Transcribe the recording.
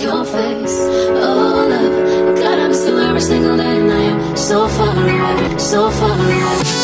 your face. Oh, love, God, I miss you every single day, and I am so far away, so far away.